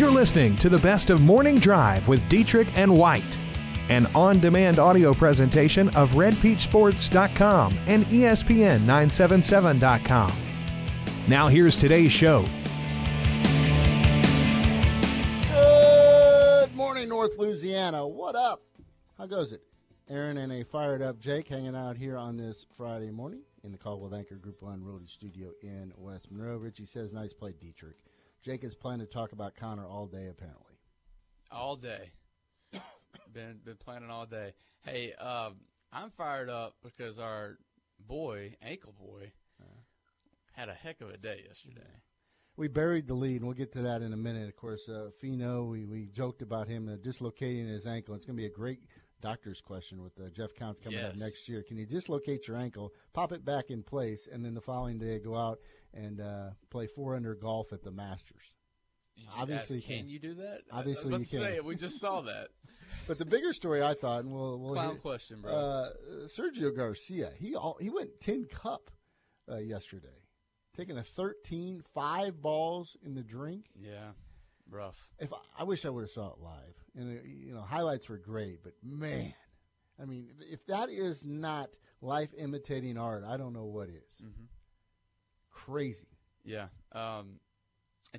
You're listening to the best of Morning Drive with Dietrich and White, an on demand audio presentation of RedPeachSports.com and E ESPN977.com. Now, here's today's show. Good morning, North Louisiana. What up? How goes it? Aaron and a fired up Jake hanging out here on this Friday morning in the Caldwell Anchor Group One Roadie Studio in West Monroe. Richie says, nice play, Dietrich. Jake is planning to talk about Conor all day, apparently. all day. been been planning all day. Hey, um, I'm fired up because our boy, ankle boy, had a heck of a day yesterday. We buried the lead, and we'll get to that in a minute. Of course, uh, Finau, we, we joked about him uh, dislocating his ankle. It's going to be a great doctor's question with uh, Jeff Counts coming up next year. Can you dislocate your ankle, pop it back in place, and then the following day go out and uh, play four under golf at the Masters? Obviously ask, can you do that? Obviously let's you can. say it. We just saw that. But the bigger story, I thought, and we'll, we'll Clown hear- question, bro. Uh, Sergio Garcia, he all, he went tin cup uh, yesterday, taking a 13, five balls in the drink. yeah, rough. If I, I wish I would have saw it live, and uh, you know highlights were great, but man, I mean, if that is not life imitating art, I don't know what is. hmm Crazy. Yeah. Um,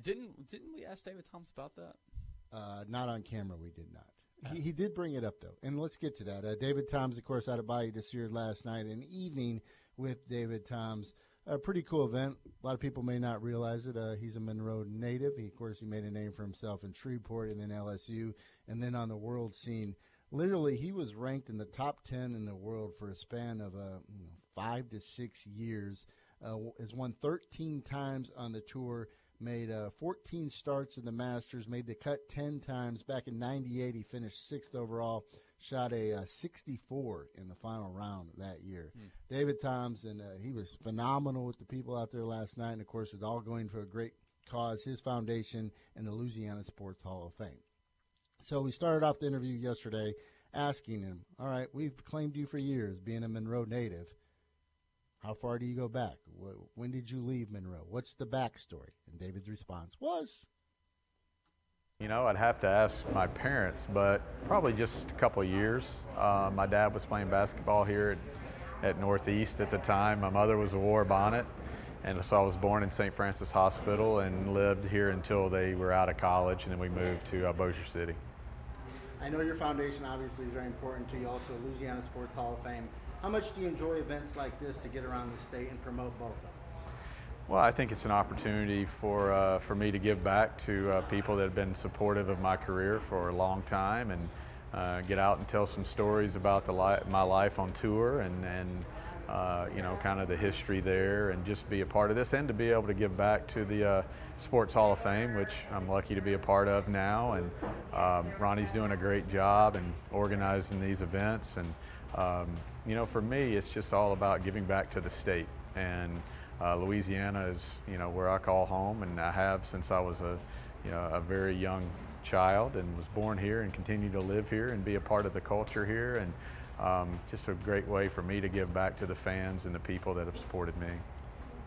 didn't didn't we ask David Toms about that? Uh, not on camera, we did not. He, he did bring it up though, and let's get to that. Uh, David Toms, of course, out of Bayou this year last night, an evening with David Toms. A pretty cool event. A lot of people may not realize it. Uh, he's a Monroe native. He, of course, he made a name for himself in Shreveport and then LSU, and then on the world scene. Literally, he was ranked in the top ten in the world for a span of uh, you know, five to six years. Uh, has won 13 times on the tour made uh, 14 starts in the Masters, made the cut 10 times. Back in 98, he finished sixth overall, shot a uh, 64 in the final round that year. David Toms, uh, he was phenomenal with the people out there last night, and of course, it's all going to a great cause, his foundation and the Louisiana Sports Hall of Fame. So we started off the interview yesterday asking him, All right, we've claimed you for years being a Monroe native. How far do you go back? When did you leave Monroe? What's the backstory? And David's response was, You know, I'd have to ask my parents, but probably just a couple of years. Uh, my dad was playing basketball here at, at Northeast at the time. My mother was a war bonnet, and so I was born in St. Francis Hospital and lived here until they were out of college, and then we moved to uh, Bossier City. I know your foundation obviously is very important to you, also Louisiana Sports Hall of Fame. How much do you enjoy events like this to get around the state and promote both of them? Well, I think it's an opportunity for uh, for me to give back to uh, people that have been supportive of my career for a long time, and uh, get out and tell some stories about the li- my life on tour, and and uh, you know kind of the history there, and just be a part of this, and to be able to give back to the uh, Sports Hall of Fame, which I'm lucky to be a part of now, and um, Ronnie's doing a great job in organizing these events, and um, you know for me it's just all about giving back to the state and. Uh, Louisiana is, you know, where I call home, and I have since I was a, you know, a very young child, and was born here and continue to live here and be a part of the culture here, and um, just a great way for me to give back to the fans and the people that have supported me.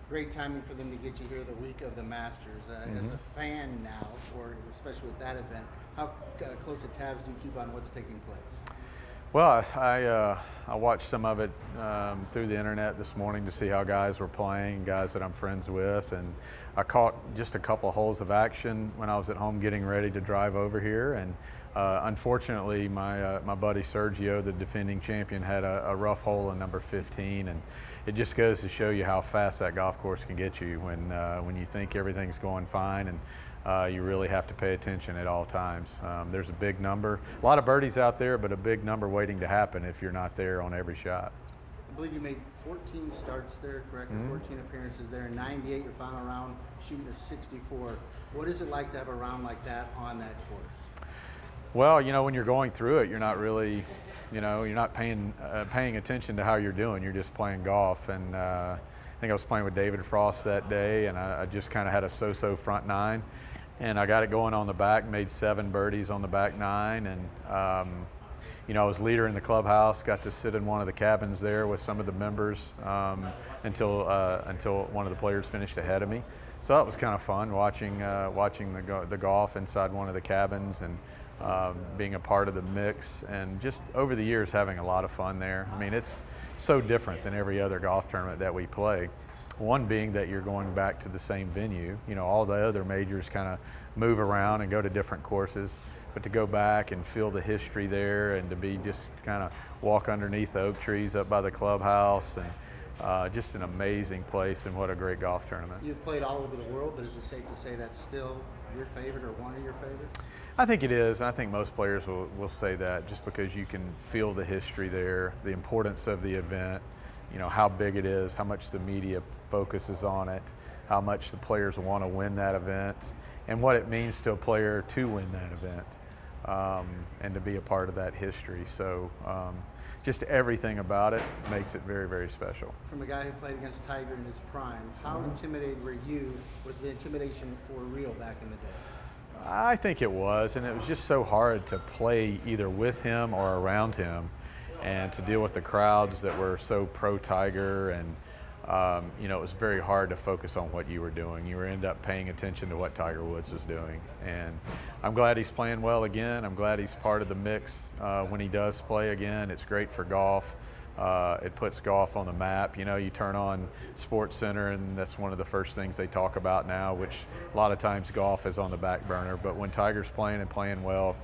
Great timing for them to get you here the week of the Masters. Uh, As a fan now, or especially with that event, how uh, close of tabs do you keep on what's taking place? Well, I uh, I watched some of it um, through the internet this morning to see how guys were playing, guys that I'm friends with, and I caught just a couple holes of action when I was at home getting ready to drive over here. And uh, unfortunately, my uh, my buddy Sergio, the defending champion, had a, a rough hole in number 15, and it just goes to show you how fast that golf course can get you when uh, when you think everything's going fine and uh, you really have to pay attention at all times. Um, there's a big number, a lot of birdies out there, but a big number waiting to happen if you're not there on every shot. I believe you made 14 starts there, correct? Or 14 appearances there. 98, your final round, shooting a 64. What is it like to have a round like that on that course? Well, you know, when you're going through it, you're not really, you know, you're not paying uh, paying attention to how you're doing. You're just playing golf, and uh, I think I was playing with David Frost that day, and I, I just kind of had a so-so front nine, and I got it going on the back, made seven birdies on the back nine, and um, you know, I was leader in the clubhouse. Got to sit in one of the cabins there with some of the members um, until uh, until one of the players finished ahead of me. So that was kind of fun watching uh, watching the go- the golf inside one of the cabins and. Um, being a part of the mix and just over the years having a lot of fun there. I mean, it's so different than every other golf tournament that we play. One being that you're going back to the same venue. You know, all the other majors kind of move around and go to different courses, but to go back and feel the history there and to be just kind of walk underneath the oak trees up by the clubhouse and uh, just an amazing place and what a great golf tournament. You've played all over the world, but is it safe to say that's still your favorite or one of your favorites? I think it is. I think most players will, will say that just because you can feel the history there, the importance of the event, you know, how big it is, how much the media focuses on it, how much the players want to win that event, and what it means to a player to win that event um, and to be a part of that history. So um, just everything about it makes it very, very special. From a guy who played against Tiger in his prime, how intimidated were you? Was the intimidation for real back in the day? I think it was, and it was just so hard to play either with him or around him, and to deal with the crowds that were so pro Tiger, and um, you know it was very hard to focus on what you were doing. You were end up paying attention to what Tiger Woods was doing, and I'm glad he's playing well again. I'm glad he's part of the mix uh, when he does play again. It's great for golf. Uh, it puts golf on the map. You know, you turn on Sports Center, and that's one of the first things they talk about now. Which a lot of times golf is on the back burner, but when Tiger's playing and playing well,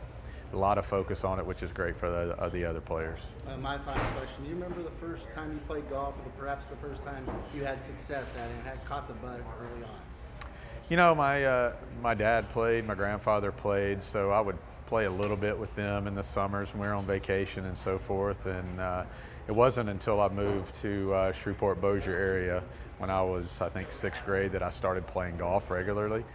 a lot of focus on it, which is great for the, uh, the other players. Uh, my final question: Do you remember the first time you played golf, or perhaps the first time you had success at it and had caught the bug early on? You know, my uh, my dad played, my grandfather played, so I would play a little bit with them in the summers when we were on vacation and so forth, and uh, it wasn't until I moved to uh, Shreveport Bossier area when I was, I think, sixth grade that I started playing golf regularly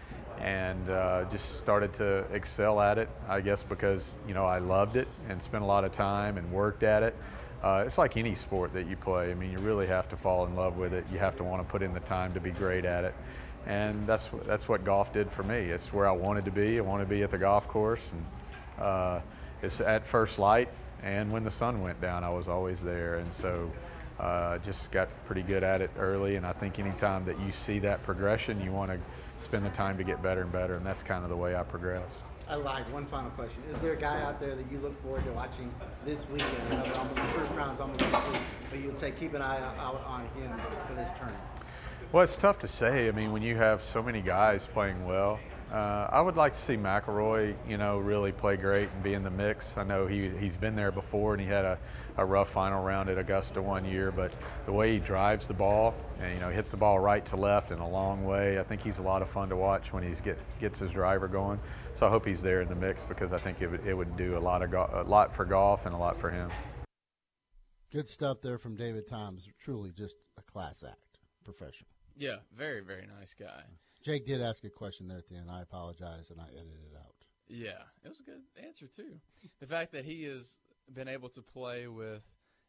and uh, just started to excel at it, I guess, because, you know, I loved it and spent a lot of time and worked at it. Uh, it's like any sport that you play. I mean, you really have to fall in love with it. You have to want to put in the time to be great at it. And that's, that's what golf did for me. It's where I wanted to be. I wanted to be at the golf course. And uh, it's at first light and when the sun went down, I was always there. And so uh, just got pretty good at it early. And I think anytime that you see that progression, you want to spend the time to get better and better. And that's kind of the way I progressed. I lied. One final question: Is there a guy out there that you look forward to watching this weekend? Know the first round's almost complete, but you would say keep an eye out on him for this tournament. Well, it's tough to say. I mean, when you have so many guys playing well, uh, I would like to see McIlroy, you know, really play great and be in the mix. I know he he's been there before and he had a, a rough final round at Augusta one year, but the way he drives the ball and you know hits the ball right to left in a long way, I think he's a lot of fun to watch when he's get gets his driver going. So I hope he's there in the mix because I think it would, it would do a lot of go- a lot for golf and a lot for him. Good stuff there from David Toms. Truly just a class act, professional. Yeah, very very nice guy. Jake did ask a question there at the end. I apologize, and I edited it out. Yeah, it was a good answer too. The fact that he has been able to play with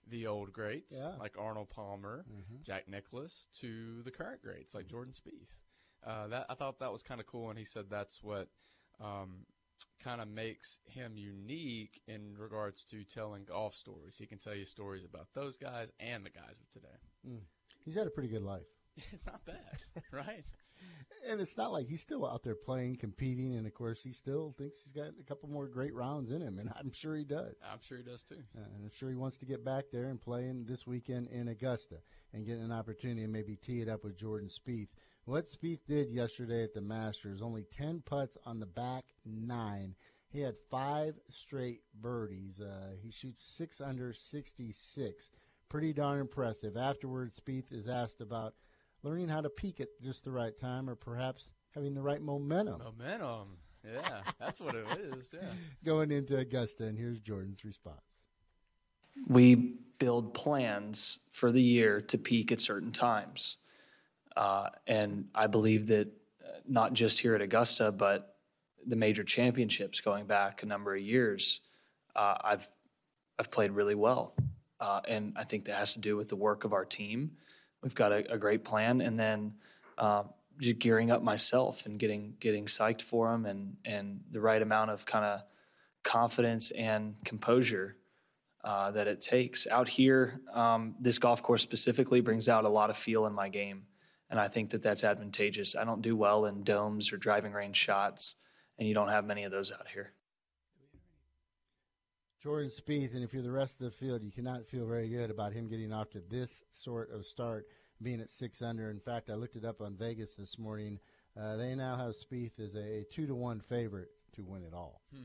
the old greats Yeah. like Arnold Palmer, Mhm. Jack Nicklaus, to the current greats like Jordan Spieth. Uh, that I thought that was kind of cool, and he said that's what um, kind of makes him unique in regards to telling golf stories. He can tell you stories about those guys and the guys of today. He's had a pretty good life. It's not bad, right? And it's not like he's still out there playing, competing, and of course he still thinks he's got a couple more great rounds in him, and I'm sure he does. I'm sure he does too. Uh, and I'm sure he wants to get back there and play in this weekend in Augusta and get an opportunity and maybe tee it up with Jordan Spieth. What Spieth did yesterday at the Masters, only 10 putts on the back nine. He had five straight birdies. Uh, he shoots six under 66. Pretty darn impressive. Afterwards, Spieth is asked about learning how to peak at just the right time or perhaps having the right momentum Momentum. Yeah, that's what it is. Yeah. going into Augusta. And here's Jordan's response. we build plans for the year to peak at certain times. Uh, and I believe that uh, not just here at Augusta, but the major championships going back a number of years, uh, I've I've played really well, uh, and I think that has to do with the work of our team. We've got a, a great plan, and then uh, just gearing up myself and getting getting psyched for them, and and the right amount of kind of confidence and composure uh, that it takes. Out here, um, this golf course specifically brings out a lot of feel in my game, and I think that that's advantageous. I don't do well in domes or driving range shots, and you don't have many of those out here. Jordan Spieth, and if you're the rest of the field, you cannot feel very good about him getting off to this sort of start, being at six under. In fact, I looked it up on Vegas this morning. Uh, they now have Spieth as a two to one favorite to win it all. Hmm.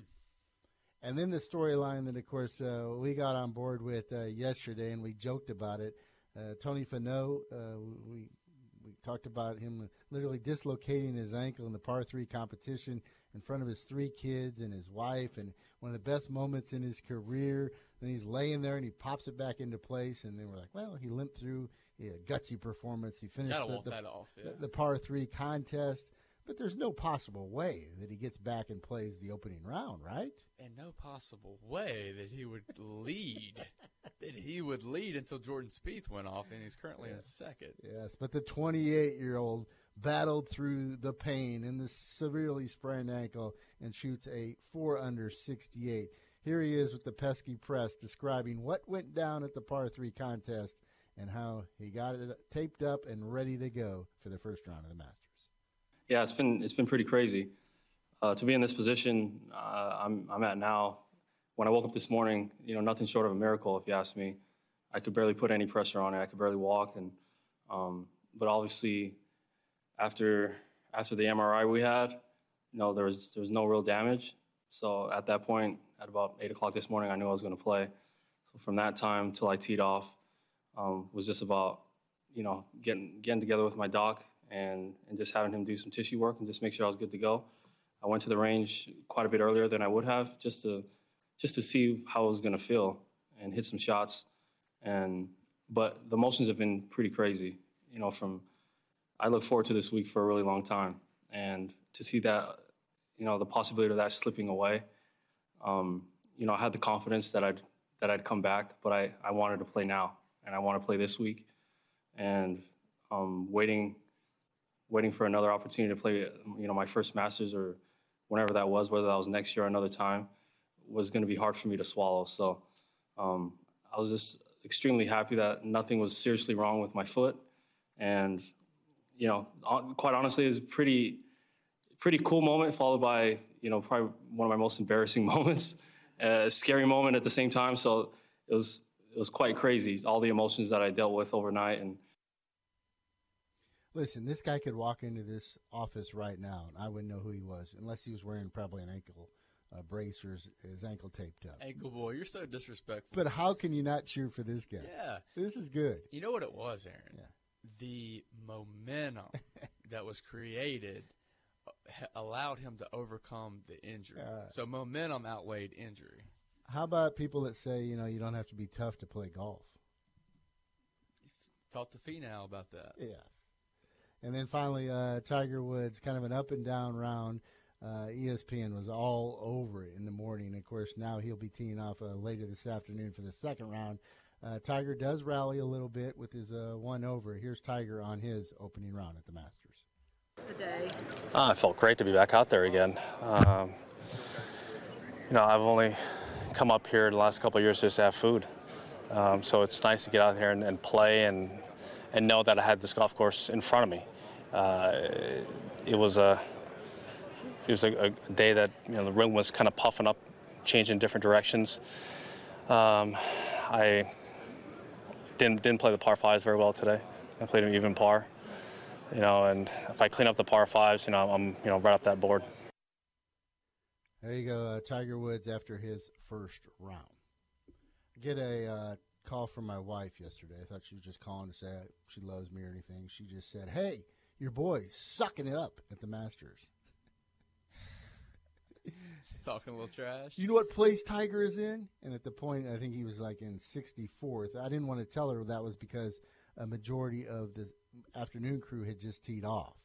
And then the storyline that, of course, uh, we got on board with uh, yesterday, and we joked about it. Uh, Tony Finau, uh, we we talked about him literally dislocating his ankle in the par three competition in front of his three kids and his wife, and one of the best moments in his career. Then he's laying there and he pops it back into place, and then we're like, well, he limped through a gutsy performance. He finished the, the, off, yeah. the, the par three contest. But there's no possible way that he gets back and plays the opening round, right? And no possible way that he would lead. that he would lead until Jordan Spieth went off, and he's currently in second. Yes, but the 28 year old battled through the pain and the severely sprained ankle and shoots a 4 under 68. Here he is with the pesky press describing what went down at the par 3 contest and how he got it taped up and ready to go for the first round of the Masters. Yeah, it's been it's been pretty crazy uh, to be in this position. Uh, I'm I'm at now. When I woke up this morning, you know, nothing short of a miracle, if you ask me. I could barely put any pressure on it. I could barely walk, and um, but obviously, after after the MRI we had, know, there was there was no real damage. So at that point, at about eight o'clock this morning, I knew I was going to play. So from that time till I teed off, um, was just about you know getting getting together with my doc and, and just having him do some tissue work and just make sure I was good to go. I went to the range quite a bit earlier than I would have just to just to see how I was going to feel and hit some shots. And but the emotions have been pretty crazy. You know, from I look forward to this week for a really long time, and to see that, you know, the possibility of that slipping away. Um, you know, I had the confidence that I'd that I'd come back, but I, I wanted to play now, and I want to play this week, and um, waiting waiting for another opportunity to play, you know, my first Masters or whenever that was, whether that was next year or another time, was going to be hard for me to swallow. So um, I was just extremely happy that nothing was seriously wrong with my foot, and you know, quite honestly, it was pretty, pretty cool moment, followed by you know probably one of my most embarrassing moments, a scary moment at the same time. So it was it was quite crazy, all the emotions that I dealt with overnight and Listen, this guy could walk into this office right now, and I wouldn't know who he was unless he was wearing probably an ankle uh, brace or his, his, ankle taped up. Ankle boy, you're so disrespectful. But how can you not cheer for this guy? Yeah, this is good. You know what it was, Aaron? Yeah. The momentum that was created uh, allowed him to overcome the injury. Uh, so momentum outweighed injury. How about people that say, you know, you don't have to be tough to play golf? Talk to Finau about that. Yes. And then finally, uh, Tiger Woods, kind of an up and down round. Uh, ESPN was all over it in the morning. Of course, now he'll be teeing off uh, later this afternoon for the second round. Uh, Tiger does rally a little bit with his uh, one over. Here's Tiger on his opening round at the Masters. The day. Ah, I felt great to be back out there again. Um, you know, I've only come up here the last couple years just to have food. Um, so it's nice to get out here and, and play and and know that I had this golf course in front of me. Uh, it was a it was a, a, day that you know the rim was kind of puffing up, changing different directions. Um, I didn't didn't play the par fives very well today. I played an even par, you know, and if I clean up the par fives, you know, I'm you know right up that board. There you go, uh, Tiger Woods after his first round. I Get a uh, call from my wife yesterday. I thought she was just calling to say she loves me or anything. She just said, "Hey, your boy's sucking it up at the Masters." Talking a little trash. You know what place Tiger is in? And at the point, I think he was like in 64th. I didn't want to tell her that was because a majority of the afternoon crew had just teed off,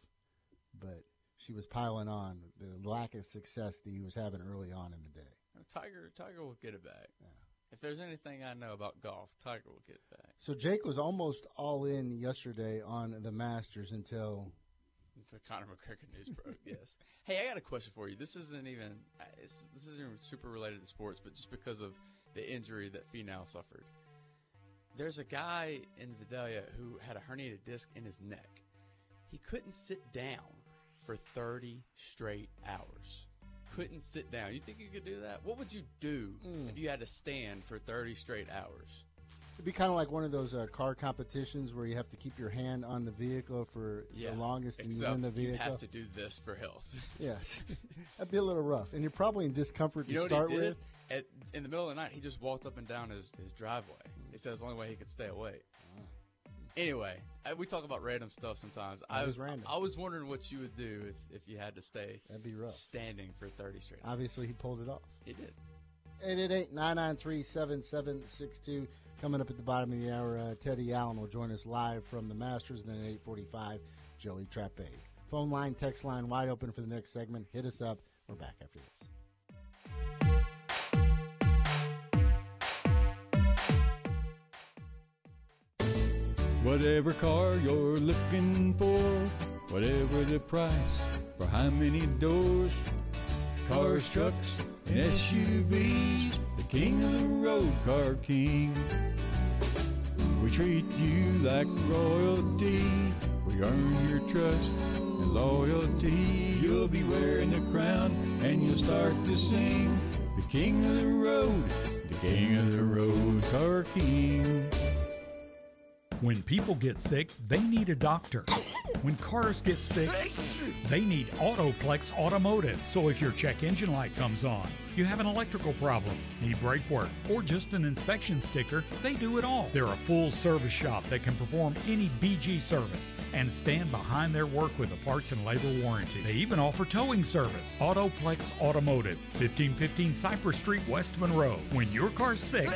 but she was piling on the lack of success that he was having early on in the day. Tiger, Tiger will get it back. Yeah. If there's anything I know about golf, Tiger will get it back. So Jake was almost all in yesterday on the Masters until the Conor McGregor news broke. yes. Hey, I got a question for you. This isn't even uh, this isn't even super related to sports, but just because of the injury that Finau suffered. There's a guy in Vidalia who had a herniated disc in his neck. He couldn't sit down for 30 straight hours. Couldn't sit down. You think you could do that? What would you do Mm. if you had to stand for 30 straight hours? It'd be kind of like one of those uh, car competitions where you have to keep your hand on the vehicle for Yeah. the longest and you win the vehicle. you have to do this for health. Yes, that'd be a little rough, and you're probably in discomfort You to know start what he did? with. At, in the middle of the night, he just walked up and down his, his driveway. He said it's the only way he could stay awake. Anyway, I, we talk about random stuff sometimes. I was random. I was wondering what you would do if, if you had to stay That'd be rough. standing for 30 straight. Obviously, he pulled it off. He did. 888-993-7762. Coming up at the bottom of the hour, uh, Teddy Allen will join us live from the Masters, and then at 845, Joey Trappe. Phone line, text line wide open for the next segment. Hit us up. We're back after this. Whatever car you're looking for, whatever the price, for how many doors, cars, trucks, and SUVs, king of the road, Car King. We treat you like royalty, we earn your trust and loyalty. You'll be wearing the crown and you'll start to sing, the king of the road, the king of the road, Car King. When people get sick, they need a doctor. When cars get sick, they need Autoplex Automotive. So if your check engine light comes on, you have an electrical problem, need brake work, or just an inspection sticker, they do it all. They're a full service shop that can perform any BG service and stand behind their work with a parts and labor warranty. They even offer towing service. Autoplex Automotive, 1515 Cypress Street, West Monroe. When your car's sick,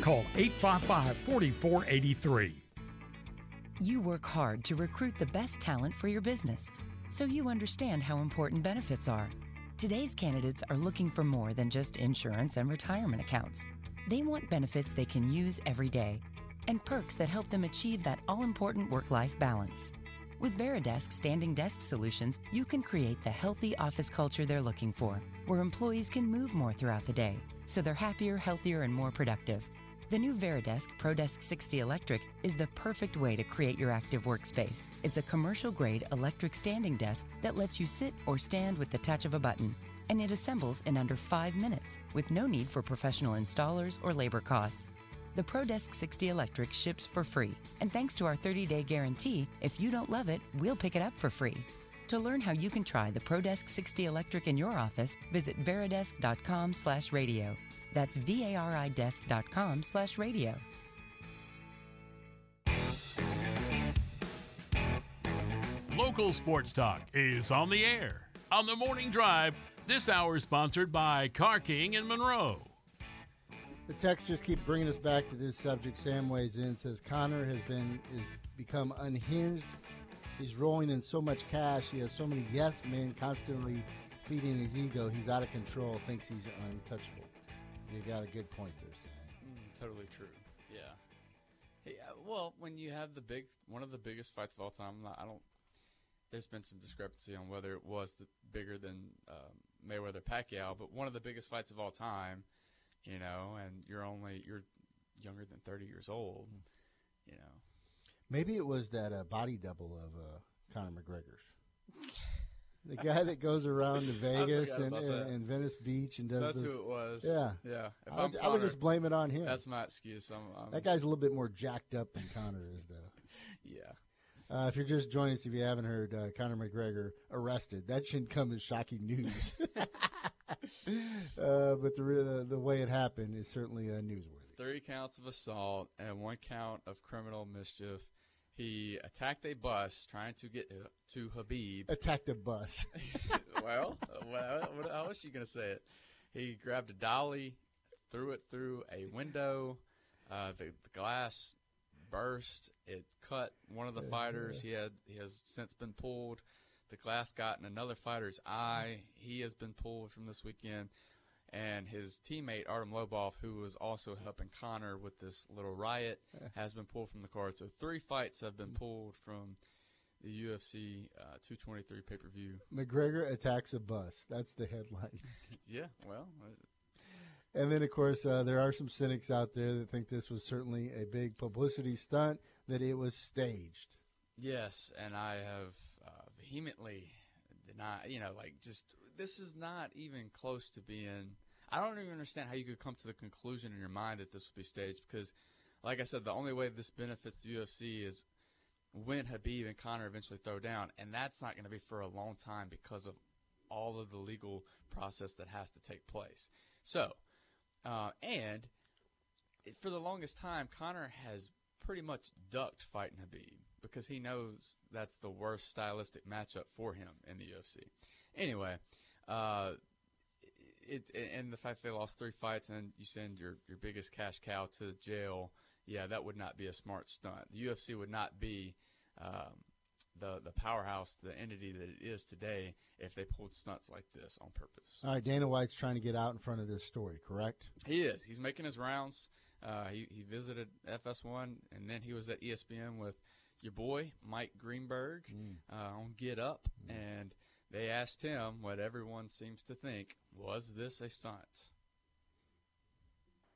call 855 4483. You work hard to recruit the best talent for your business, so you understand how important benefits are. Today's candidates are looking for more than just insurance and retirement accounts. They want benefits they can use every day and perks that help them achieve that all important work life balance. With Varidesk standing desk solutions, you can create the healthy office culture they're looking for, where employees can move more throughout the day, so they're happier, healthier, and more productive. The new Varidesk ProDesk 60 Electric is the perfect way to create your active workspace. It's a commercial grade electric standing desk that lets you sit or stand with the touch of a button. And it assembles in under five minutes with no need for professional installers or labor costs. The ProDesk 60 Electric ships for free. And thanks to our 30 day guarantee, if you don't love it, we'll pick it up for free. To learn how you can try the ProDesk 60 Electric in your office, visit varidesk.com slash radio. That's V-A-R-I-desk.com slash radio. Local Sports Talk is on the air. On the morning drive, this hour is sponsored by Car King in Monroe. The text just keep bringing us back to this subject. Sam weighs in says Conor has been is become unhinged. He's rolling in so much cash. He has so many yes men constantly feeding his ego. He's out of control. Thinks he's untouchable. You got a good point there, Sam. Mm, totally true. Yeah. Hey, uh, well, when you have the big, one of the biggest fights of all time, I'm I don't. There's been some discrepancy on whether it was the bigger than um, Mayweather Pacquiao, but one of the biggest fights of all time, you know, and you're only you're younger than 30 years old, you know. Maybe it was that uh, body double of uh, Conor McGregor's. The guy that goes around to Vegas and, and, and Venice Beach and does That's this. who it was. Yeah, Yeah. If I would, I'm I would just blame it on him. That's my excuse. I'm, I'm, that guy's a little bit more jacked up than Conor is, though. Yeah. Uh, if you're just joining us, if you haven't heard, uh, Conor McGregor arrested. That shouldn't come as shocking news. uh, but the re- the way it happened is certainly uh, newsworthy. Three counts of assault and one count of criminal mischief. He attacked a bus trying to get to Khabib. Attacked a bus. well, well, what, how else you gonna say it? He grabbed a dolly, threw it through a window. Uh, the, the glass burst. It cut one of the fighters. He had he has since been pulled. The glass got in another fighter's eye. He has been pulled from this weekend. And his teammate Artem Lobov, who was also helping Conor with this little riot, has been pulled from the card. So three fights have been pulled from the UFC uh, 223 pay per view. McGregor attacks a bus. That's the headline. Yeah, well, And then, of course, uh, there are some cynics out there that think this was certainly a big publicity stunt, that it was staged. Yes, and I have uh, vehemently denied. You know, like just this is not even close to being. I don't even understand how you could come to the conclusion in your mind that this would be staged because, like I said, the only way this benefits the UFC is when Khabib and Conor eventually throw down, and that's not going to be for a long time because of all of the legal process that has to take place. So, uh, and for the longest time, Conor has pretty much ducked fighting Khabib because he knows that's the worst stylistic matchup for him in the UFC. Anyway, uh, it, and the fact they lost three fights and you send your, your biggest cash cow to jail, yeah, that would not be a smart stunt. The UFC would not be um, the the powerhouse, the entity that it is today, if they pulled stunts like this on purpose. All right, Dana White's trying to get out in front of this story, correct? He is. He's making his rounds. Uh, he, he visited FS1, and then he was at ESPN with your boy Mike Greenberg Mm. uh, on Get Up, and they asked him what everyone seems to think: Was this a stunt?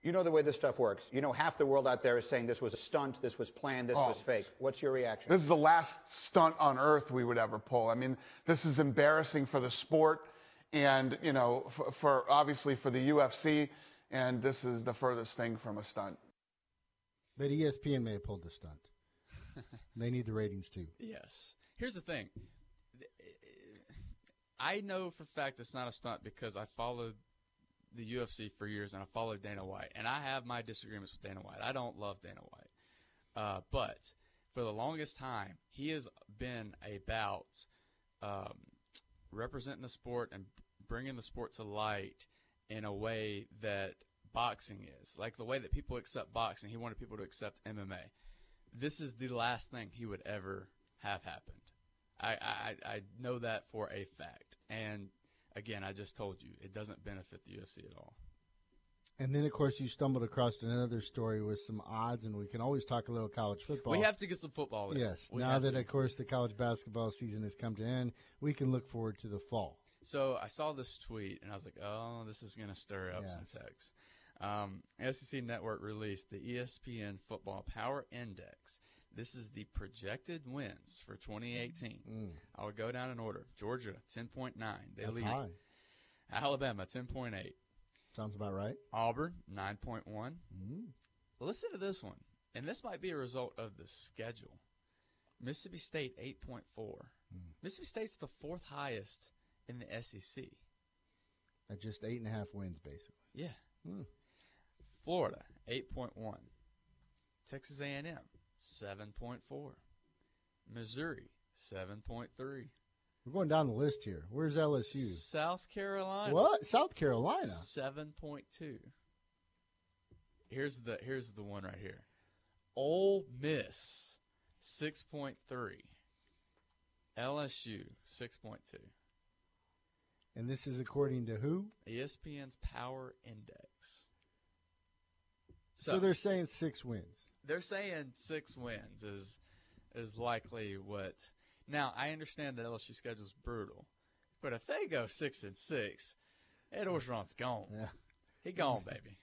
You know the way this stuff works. You know half the world out there is saying this was a stunt, this was planned, this Oh. was fake. What's your reaction? This is the last stunt on earth we would ever pull. I mean, this is embarrassing for the sport and, you know, for, for obviously for the UFC, and this is the furthest thing from a stunt. But ESPN may have pulled the stunt. they need the ratings too. Yes. Here's the thing. I know for a fact it's not a stunt because I followed the UFC for years and I followed Dana White. And I have my disagreements with Dana White. I don't love Dana White. Uh, but for the longest time, he has been about um, representing the sport and bringing the sport to light in a way that boxing is. Like the way that people accept boxing, he wanted people to accept MMA. This is the last thing he would ever have happened. I, I, I know that for a fact. And again, I just told you, it doesn't benefit the UFC at all. And then, of course, you stumbled across another story with some odds, and we can always talk a little college football. We have to get some football in. Yes. We now that, to. of course, the college basketball season has come to an end, we can look forward to the fall. So I saw this tweet and I was like, oh, this is going to stir up Yeah. some text. Um, SEC Network released the ESPN Football Power Index. This is the projected wins for 2018. Mm. I'll go down in order. Georgia, 10.9. They That's lead. high. Alabama, 10.8. Sounds about right. Auburn, 9.1. Mm. Listen to this one. And this might be a result of the schedule. Mississippi State, 8.4. Hmm. Mississippi State's the fourth highest in the SEC. At just eight and a half wins, basically. Yeah. Hmm. Florida, 8.1. Texas A&M, 7.4. Missouri, 7.3. We're going down the list here. Where's LSU? South Carolina. What? South Carolina? 7.2. Here's the here's the one right here. Ole Miss, 6.3. LSU, 6.2. And this is according to who? ESPN's Power Index. So, they're saying six wins. They're saying six wins is is likely what. Now I understand that LSU schedule is brutal, but if they go six and six, Ed Orgeron's gone. Yeah. He gone, baby.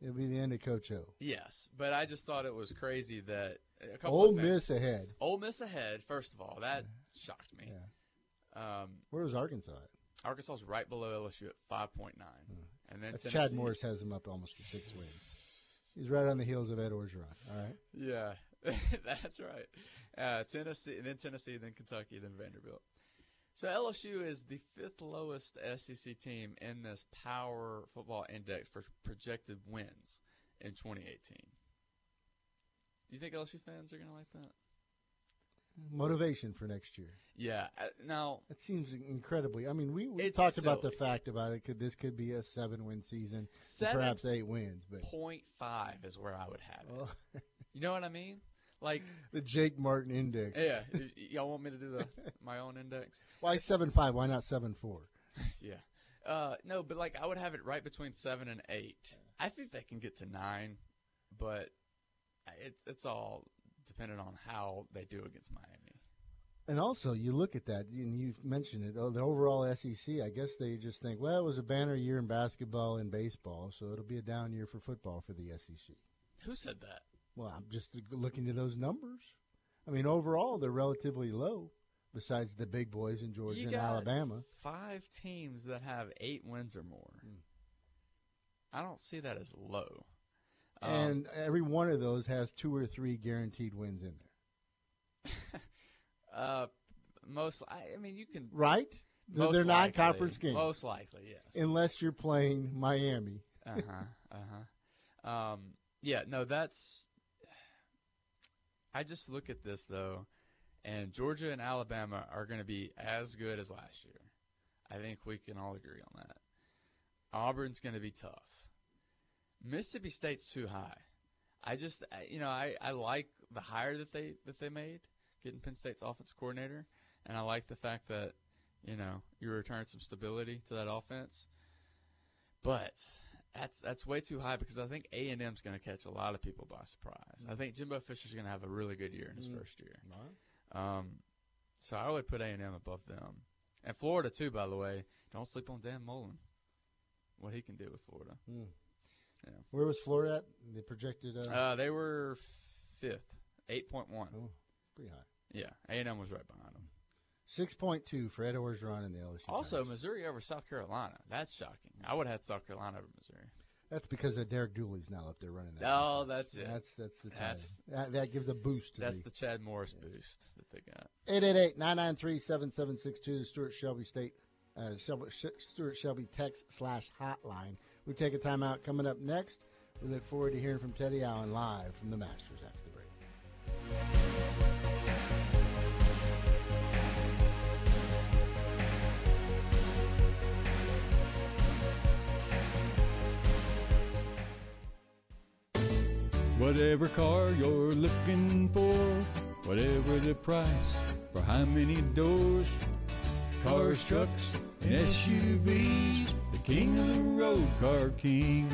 It'll be the end of Coach O. Yes, but I just thought it was crazy that a couple Ole. Miss ahead. Ole Miss ahead. First of all, that shocked me. Um, Where was Arkansas at? Arkansas's right below LSU at five point nine, and then Chad Morris has him up almost to six wins. He's right on the heels of Ed Orgeron. All right. Yeah, that's right. Uh, Tennessee, then Tennessee, then Kentucky, then Vanderbilt. So LSU is the fifth lowest SEC team in this Power Football Index for projected wins in 2018. Do you think LSU fans are going to like that? Motivation for next year. Yeah. Uh, now it seems incredibly. I mean, we, we talked about the fact about it. Could this could be a seven-win season, Seven perhaps eight wins? But point five is where I would have it. Oh. You know what I mean? Like, the Jake Martin index. yeah. y'all want me to do the my own index? Why seven five? Why not seven four? Yeah. Uh, no, but like I would have it right between seven and eight. I think they can get to nine, but it's it's all dependent on how they do against Miami. And also, you look at that, and you've mentioned it. The overall SEC. I guess they just think, well, it was a banner year in basketball and baseball, so it'll be a down year for football for the SEC. Who said that? Well, I'm just looking at those numbers. I mean, overall, they're relatively low. Besides the big boys in Georgia and Alabama, Five teams that have eight wins or more. Hmm. I don't see that as low. Um, and every one of those has two or three guaranteed wins in there. uh, most, I, I mean, you can Right? They're, Most they're likely. non-conference games. Most likely, yes. Unless you're playing Miami. uh huh. Uh huh. Um, yeah. No, that's. I just look at this though, and Georgia and Alabama are going to be as good as last year. I think we can all agree on that. Auburn's going to be tough. Mississippi State's too high. I just, you know, I, I like the hire that they that they made, getting Penn State's offense coordinator, and I like the fact that, you know, you return some stability to that offense. But that's that's way too high because I think A and M's going to catch a lot of people by surprise. I think Jimbo Fisher's going to have a really good year in his Mm. first year. Um, so I would put A and M above them, and Florida too. By the way, don't sleep on Dan Mullen. What he can do with Florida. Hmm. Yeah. Where was Florida at? They projected. Uh, Uh, they were fifth, eight point one. Oh, pretty high. Yeah, A and M was right behind them. Six point two for Ed Orgeron in the LSU. Also, Missouri over South Carolina. That's shocking. I would have had South Carolina over Missouri. That's because of Derek Dooley's now up there running that. Oh, that's it. That's that's the. That's- that, that gives a boost. To That's the the Chad Morris boost that they got. 888-993-7762, the Stuart Shelby State, uh, Shelby, Stuart Shelby text slash hotline. We take a timeout. Coming up next, we look forward to hearing from Teddy Allen live from the Masters after the break. Whatever car you're looking for, whatever the price, for how many doors, cars, trucks, and SUVs, king of the road, Car King.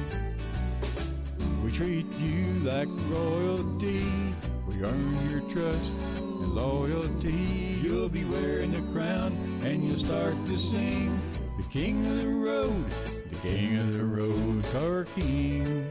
We treat you like royalty, we earn your trust and loyalty. You'll be wearing the crown and you'll start to sing, the king of the road, the king of the road, Car King.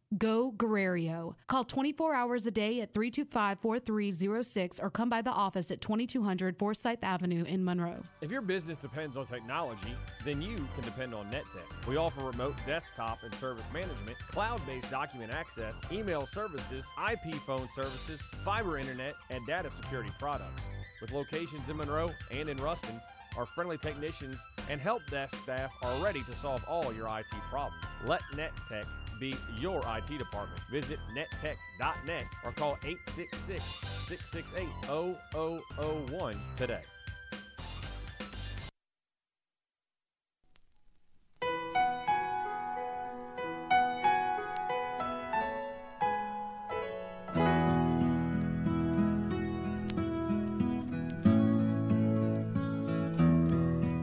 Go Guerrero. Call 24 hours a day at 325 4306 or come by the office at 2200 Forsyth Avenue in Monroe. If your business depends on technology, then you can depend on NetTech. We offer remote desktop and service management, cloud-based document access, email services, IP phone services, fiber internet, and data security products. With locations in Monroe and in Ruston, our friendly technicians and help desk staff are ready to solve all your IT problems. Let NetTech be your IT department. Visit nettech.net or call 866 668 0001 today.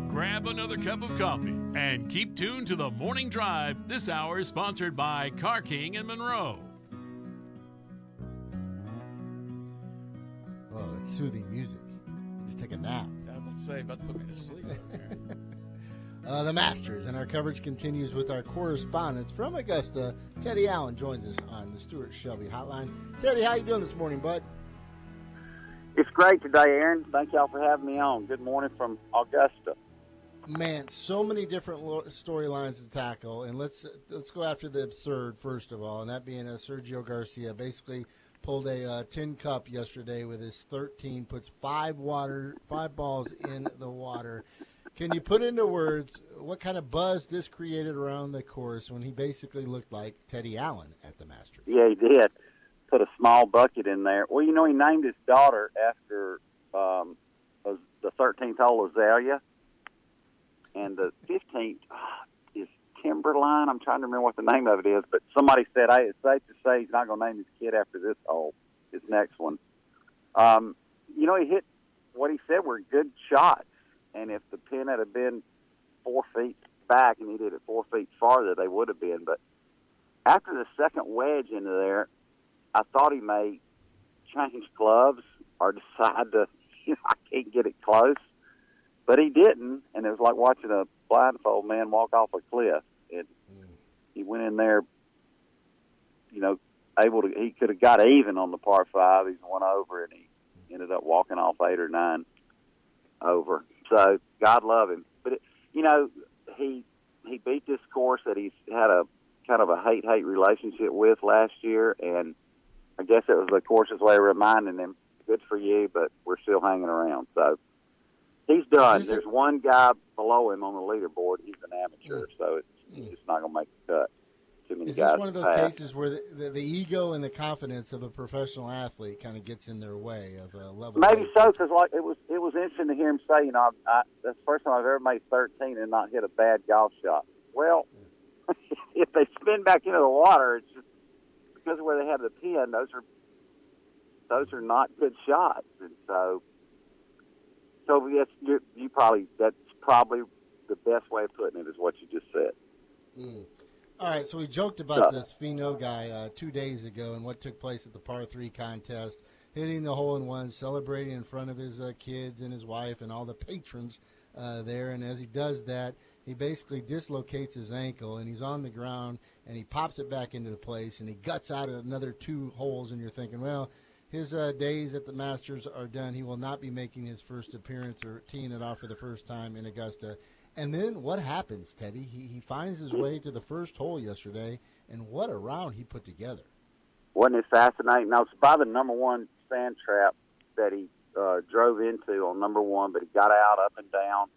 Grab another cup of coffee and keep tuned to the morning drive. This hour is sponsored by Car King in Monroe. Oh, it's soothing music. Just take a nap. I was about to say, about to put me to sleep. Uh, the Masters, and our coverage continues with our correspondence from Augusta. Teddy Allen joins us on the Stuart Shelby Hotline. Teddy, how you doing this morning, bud? It's great today, Aaron. Thank y'all for having me on. Good morning from Augusta. Man, so many different storylines to tackle, and let's let's go after the absurd first of all, and that being uh, Sergio Garcia basically pulled a uh, tin cup yesterday with his 13, puts five water five balls in the water. Can you put into words what kind of buzz this created around the course when he basically looked like Teddy Allen at the Masters? Yeah, he did. Put a small bucket in there. Well, you know, he named his daughter after um, the 13th hole Azalea, and the 15th is Timberline. I'm trying to remember what the name of it is, but somebody said, "Hey, it's safe to say he's not going to name his kid after this hole, his next one." Um, you know, he hit what he said were good shots, and if the pin had been four feet back and he did it four feet farther, they would have been. But after the second wedge into there, I thought he may change gloves or decide to, you know, I can't get it close. But he didn't, and it was like watching a blindfold man walk off a cliff. And mm. he went in there, you know, able to. He could have got even on the par five. He's one over, and he ended up walking off eight or nine over. So God love him. But it, you know, he he beat this course that he's had a kind of a hate hate relationship with last year, and I guess it was the course's way of reminding him, "Good for you, but we're still hanging around." So he's done. There's one guy below him on the leaderboard. He's an amateur, mm. so it's, mm. he's just not going to make the cut. Too many Is guys this one of those pass. cases where the, the, the ego and the confidence of a professional athlete kind of gets in their way of a level? Maybe so, because like it was, it was interesting to hear him say, you know, I, I, that's the first time I've ever made 13 and not hit a bad golf shot. Well, if they spin back into the water, it's just because of where they have the pin. Those are those are not good shots, and so so yes, you, you probably that's probably the best way of putting it is what you just said. Mm. All right, so we joked about So- this Finau guy uh, two days ago and what took place at the par three contest, hitting the hole in one, celebrating in front of his uh, kids and his wife and all the patrons uh, there. And as he does that, he basically dislocates his ankle and he's on the ground and he pops it back into the place and he guts out another two holes. And you're thinking, well, his uh, days at the Masters are done. He will not be making his first appearance or teeing it off for the first time in Augusta. And then what happens, Teddy? He, he finds his way to the first hole yesterday, and what a round he put together. Wasn't it fascinating? Now, it's by the number one sand trap that he uh, drove into on number one, but he got out up and down.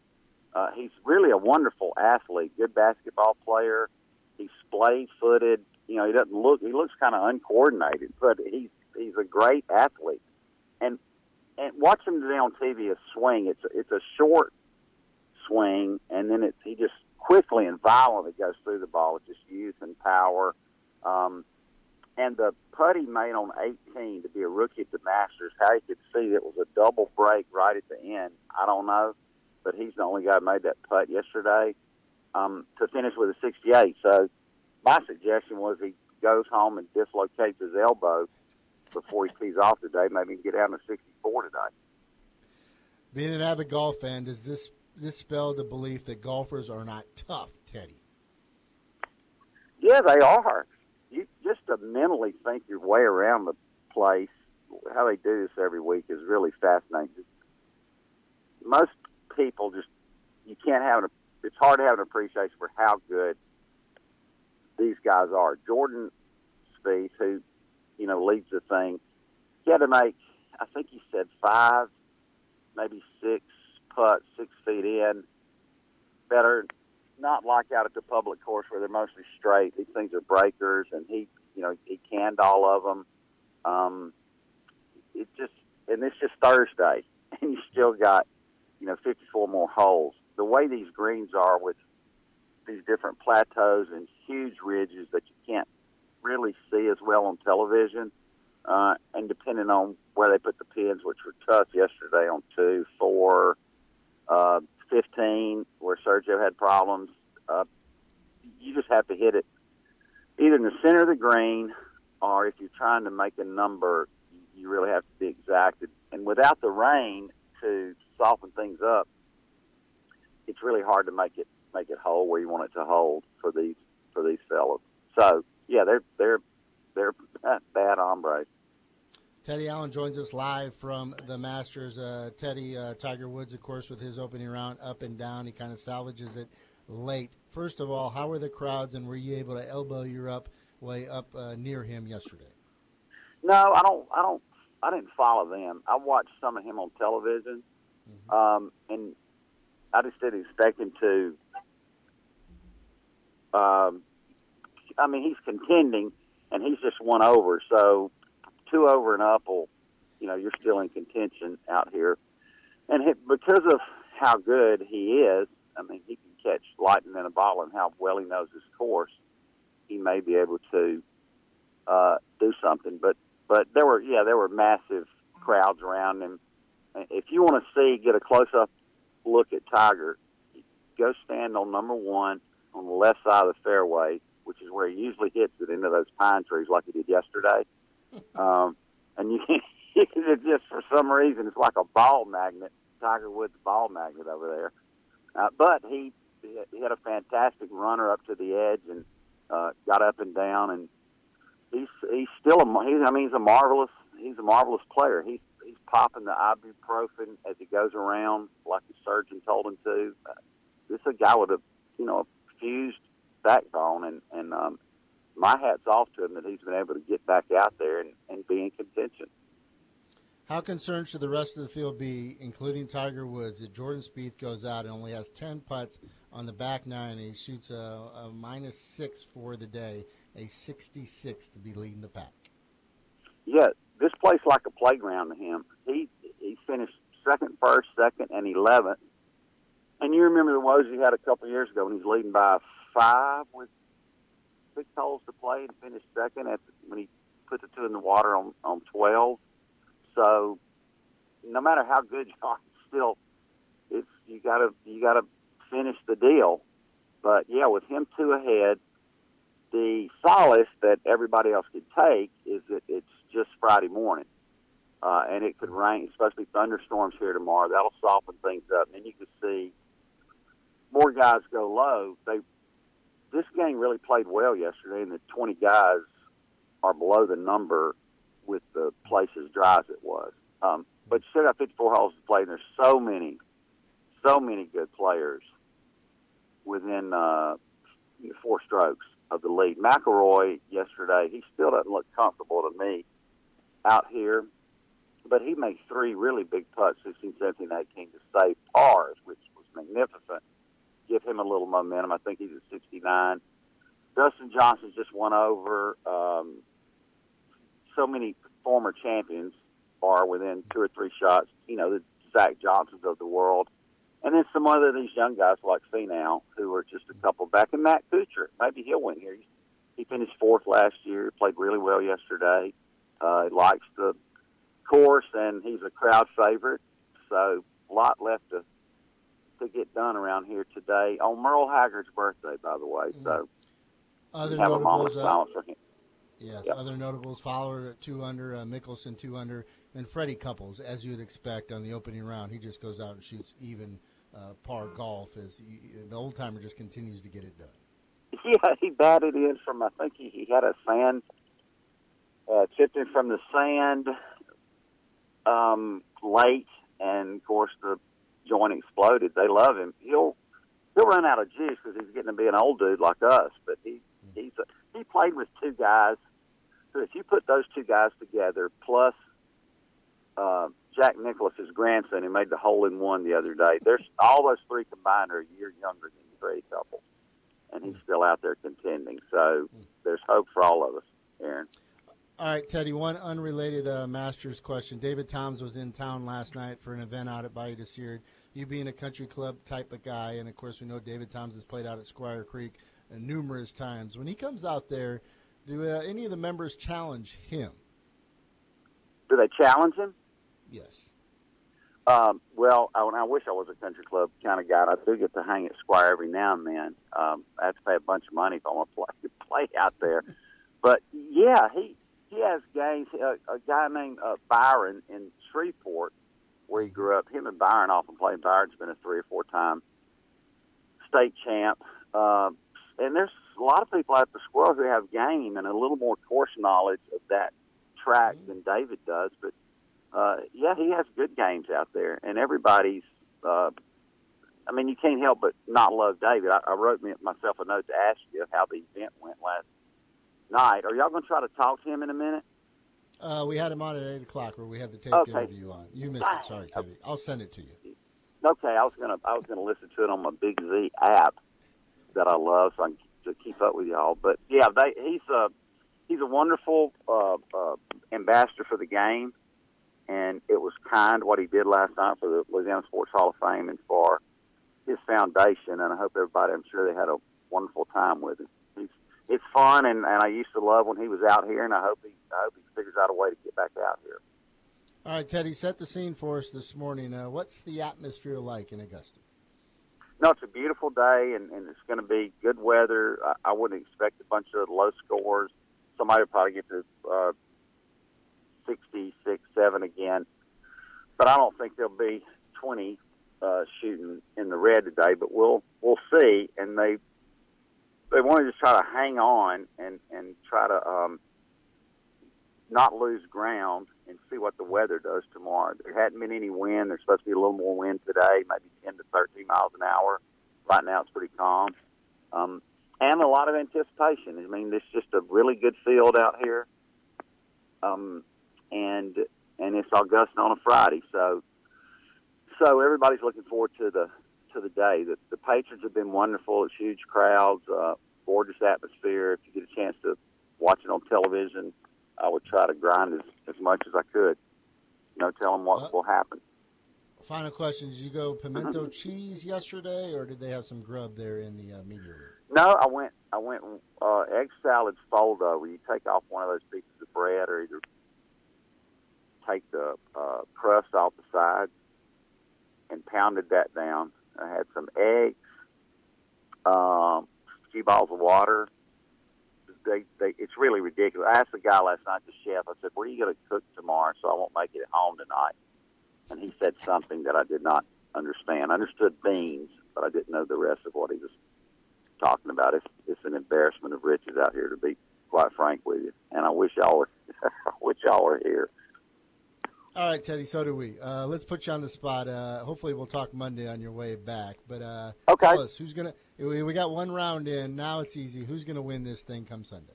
Uh, he's really a wonderful athlete, good basketball player. He's splay footed. You know, he doesn't look. He looks kind of uncoordinated, but he's he's a great athlete. And and watch him today on TV. A swing. It's a, it's a short swing, and then it's he just quickly and violently goes through the ball with just youth and power. Um, and the putt he made on 18 to be a rookie at the Masters, how he could see it was a double break right at the end, I don't know. But he's the only guy who made that putt yesterday um, to finish with a 68. So my suggestion was he goes home and dislocates his elbow before he tees off today. Maybe he can get down to 64 today. Being an avid golf fan, does this dispel the belief that golfers are not tough, Teddy? Yeah, they are. You just to mentally think your way around the place. How they do this every week is really fascinating. Most people just you can't have an. It's hard to have an appreciation for how good these guys are. Jordan Spieth, who you know leads the thing, he had to make. I think he said five, maybe six putts, six feet in. Better not like out at the public course where they're mostly straight. These things are breakers, and he, you know, he canned all of them. Um, it just, and it's just Thursday, and you still got, you know, 54 more holes. The way these greens are with these different plateaus and huge ridges that you can't really see as well on television, uh, and depending on where they put the pins, which were tough yesterday on two, four, uh, 15, where Sergio had problems. Uh, you just have to hit it either in the center of the green, or if you're trying to make a number, you really have to be exact. And without the rain to soften things up, it's really hard to make it make it hold where you want it to hold for these for these fellas. So yeah, they're they're they're bad hombres. Teddy Allen joins us live from the Masters. Uh, Teddy, uh, Tiger Woods, of course, with his opening round up and down. He kind of salvages it late. First of all, how were the crowds, and were you able to elbow your up way up uh, near him yesterday? No, I don't. I don't. I didn't follow them. I watched some of him on television, mm-hmm. um, and I just didn't expect him to. Um, I mean, he's contending, and he's just one over. So two over and up will, you know, you're still in contention out here. And he, because of how good he is, I mean, he can catch lightning in a bottle and how well he knows his course. He may be able to uh, do something. But but there were yeah there were massive crowds around him. If you want to see get a close up look at Tiger, go stand on number one on the left side of the fairway, which is where he usually hits it into those pine trees like he did yesterday um, and you, can just for some reason it's like a ball magnet, Tiger Woods ball magnet over there. Uh, but he he had a fantastic runner up to the edge and uh, got up and down, and he's he's still a he's, I mean he's a marvelous he's a marvelous player. He's he's popping the ibuprofen as he goes around like the surgeon told him to. Uh, this is a guy with a you know a fused backbone, and and um, my hat's off to him that he's been able to get back out there and, and be in contention. How concerned should the rest of the field be, including Tiger Woods, that Jordan Spieth goes out and only has 10 putts on the back nine and he shoots a, a minus six for the day, a 66 to be leading the pack? Yeah, this plays like a playground to him. He he finished second, first, second, and 11th. And you remember the woes he had a couple years ago when he was leading by five with six holes to play and finished second at the, when he put the two in the water on on twelve. So no matter how good you are, still it's you gotta you gotta finish the deal. But yeah, with him two ahead, the solace that everybody else could take is that it's just Friday morning. Uh, and it could rain, especially thunderstorms here tomorrow. That'll soften things up. And you can see more guys go low. They this game really played well yesterday, and the 20 guys are below the number with the place as dry as it was. Um, but you still got 54 holes to play, and there's so many, so many good players within uh, four strokes of the lead. McIlroy yesterday, he still doesn't look comfortable to me out here, but he made three really big putts, 16, 17, 18 to save pars, which was magnificent give him a little momentum. I think he's at 69. Dustin Johnson just won over. Um, so many former champions are within two or three shots. You know, the Zach Johnsons of the world. And then some other of these young guys like Finau, who are just a couple back. And Matt Kuchar, maybe he'll win here. He finished fourth last year, played really well yesterday. Uh, he likes the course, and he's a crowd favorite. So a lot left to to get done around here today on Merle Haggard's birthday, by the way. Mm-hmm. So other have notables, a moment of uh, silence for him. Yes, Yep. other notables: Fowler at two under, uh, Mickelson two under, and Freddie Couples, as you'd expect on the opening round. He just goes out and shoots even uh, par golf as he, the old timer just continues to get it done. Yeah, he batted in from I think he, he had a sand uh, chipped in from the sand um, late, and of course the joint exploded. They love him. He'll he'll run out of juice because he's getting to be an old dude like us. But he he's a, he played with two guys. So if you put those two guys together, plus uh, Jack Nicklaus's grandson who made the hole in one the other day, there's all those three combined are a year younger than the Freddie Couples, and he's still out there contending. So there's hope for all of us, Aaron. All right, Teddy. One unrelated uh, Masters question. David Toms was in town last night for an event out at Bayou DeSiard. You being a country club type of guy, and of course we know David Toms has played out at Squire Creek uh, numerous times. When he comes out there, do uh, any of the members challenge him? Do they challenge him? Yes. Um, well, I, I wish I was a country club kind of guy. I do get to hang at Squire every now and then. Um, I have to pay a bunch of money if I want to play play out there. But yeah, he he has games. A, a guy named uh, Byron in Shreveport, where he grew up. Him and Byron often play. Byron's been a three or four time state champ. Uh, and there's a lot of people at the Squire who have game and a little more course knowledge of that track than David does, but uh, yeah, he has good games out there, and everybody's. Uh, I mean, you can't help but not love David. I, I wrote me, myself a note to ask you how the event went last night. Are y'all going to try to talk to him in a minute? Uh, we had him on at eight o'clock, where we had the taped Okay. interview on. You missed it. Sorry, Teddy. I'll send it to you. Okay, I was gonna I was gonna listen to it on my Big Z app that I love, so I can to keep up with y'all. But yeah, they, he's a he's a wonderful uh, uh, ambassador for the game, and it was kind what he did last night for the Louisiana Sports Hall of Fame and for his foundation. And I hope everybody, I'm sure they had a wonderful time with him. It's fun, and, and I used to love when he was out here, and I hope he I hope he figures out a way to get back out here. All right, Teddy, set the scene for us this morning. Uh, what's the atmosphere like in Augusta? No, it's a beautiful day, and, and it's going to be good weather. I, I wouldn't expect a bunch of low scores. Somebody will probably get to uh, 66, 7 again. But I don't think there'll be 20 uh, shooting in the red today, but we'll we'll see. And they they want to try to hang on and, and try to um, not lose ground and see what the weather does tomorrow. There hadn't been any wind. There's supposed to be a little more wind today, maybe 10 to 13 miles an hour. Right now, it's pretty calm. Um, and a lot of anticipation. I mean, it's just a really good field out here. Um, and and it's Augusta on a Friday, so so everybody's looking forward to the to the day. The, the patrons have been wonderful. It's huge crowds, uh, gorgeous atmosphere. If you get a chance to watch it on television, I would try to grind as, as much as I could. You know, tell them what will happen. Final question: Did you go pimento cheese yesterday, or did they have some grub there in the uh, media room? No, I went. I went uh, egg salad fold over. You take off one of those pieces of bread, or either take the uh, crust off the sides and pounded that down. I had some eggs, um, a few bottles of water. They, they, it's really ridiculous. I asked the guy last night, the chef. I said, "What are you going to cook tomorrow?" So I won't make it home tonight. And he said something that I did not understand. I understood beans, but I didn't know the rest of what he was talking about. It's it's an embarrassment of riches out here, to be quite frank with you. And I wish y'all were, I wish y'all were here. All right, Teddy. So do we. Uh, let's put you on the spot. Uh, hopefully, we'll talk Monday on your way back. But uh, Okay. tell us who's gonna. We, we got one round in. Now it's easy. Who's gonna win this thing come Sunday?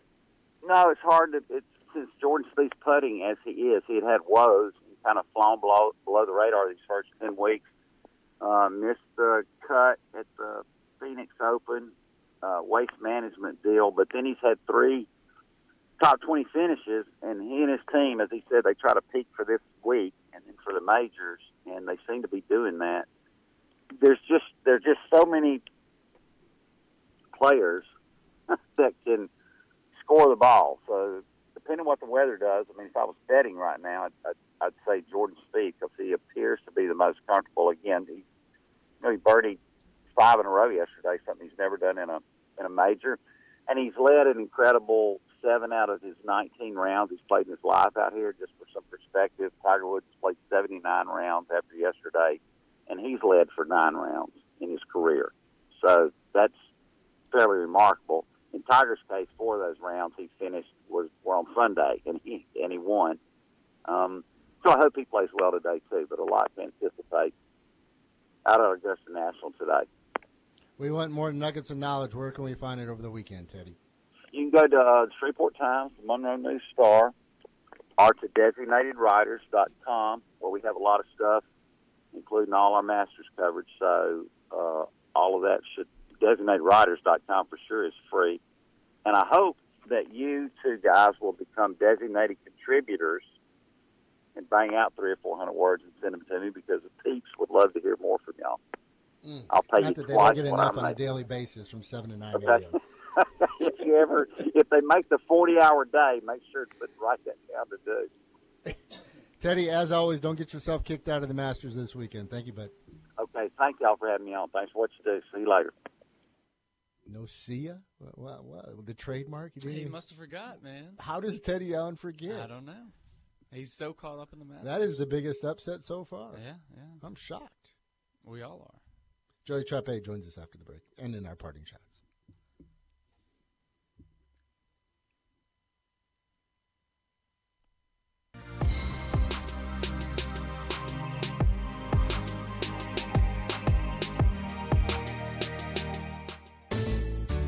No, it's hard to. It's since Jordan Spieth's putting as he is. He had had woes and kind of flown below below the radar these first ten weeks. Uh, missed the cut at the Phoenix Open uh, waste management deal, but then he's had three top twenty finishes, and he and his team, as he said, they try to peak for this week and then for the majors, and they seem to be doing that. There's just there's just so many players that can score the ball. So depending on what the weather does, I mean, if I was betting right now, I'd, I'd, I'd say Jordan Spieth because he appears to be the most comfortable. Again, he, you know, he birdied five in a row yesterday, something he's never done in a in a major, and he's led an incredible seven out of his 19 rounds he's played in his life out here. Just for some perspective, Tiger Woods played 79 rounds after yesterday, and he's led for nine rounds in his career. So that's fairly remarkable. In Tiger's case, four of those rounds he finished was were on Sunday, and he and he won. Um, so I hope he plays well today too. But a lot to anticipate out of Augusta National today. We want more nuggets of knowledge. Where can we find it over the weekend, Teddy? You can go to uh, Shreveport Times, the Monroe News Star, or to designatedwriters.com, where we have a lot of stuff, including all our Masters coverage. So uh, all of that should designatedwriters.com for sure is free. And I hope that you two guys will become designated contributors and bang out three or four hundred words and send them to me because the peeps would love to hear more from y'all. I'll pay Not you that they don't get enough on a daily basis from seven to nine Okay. Radio. if you ever, if they make the forty-hour day, make sure to write that down to do. Teddy, as always, don't get yourself kicked out of the Masters this weekend. Thank you, bud. Okay, thank y'all for having me on. Thanks for what you do. See you later. No see ya? What, what, what? The trademark? You didn't He even- must have forgot, man. How does Teddy Allen forget? I don't know. He's so caught up in the match. That is the biggest upset so far. Yeah, yeah. I'm shocked. We all are. Joey Trappe joins us after the break and in our parting shots.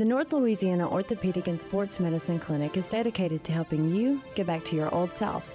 The North Louisiana Orthopedic and Sports Medicine Clinic is dedicated to helping you get back to your old self,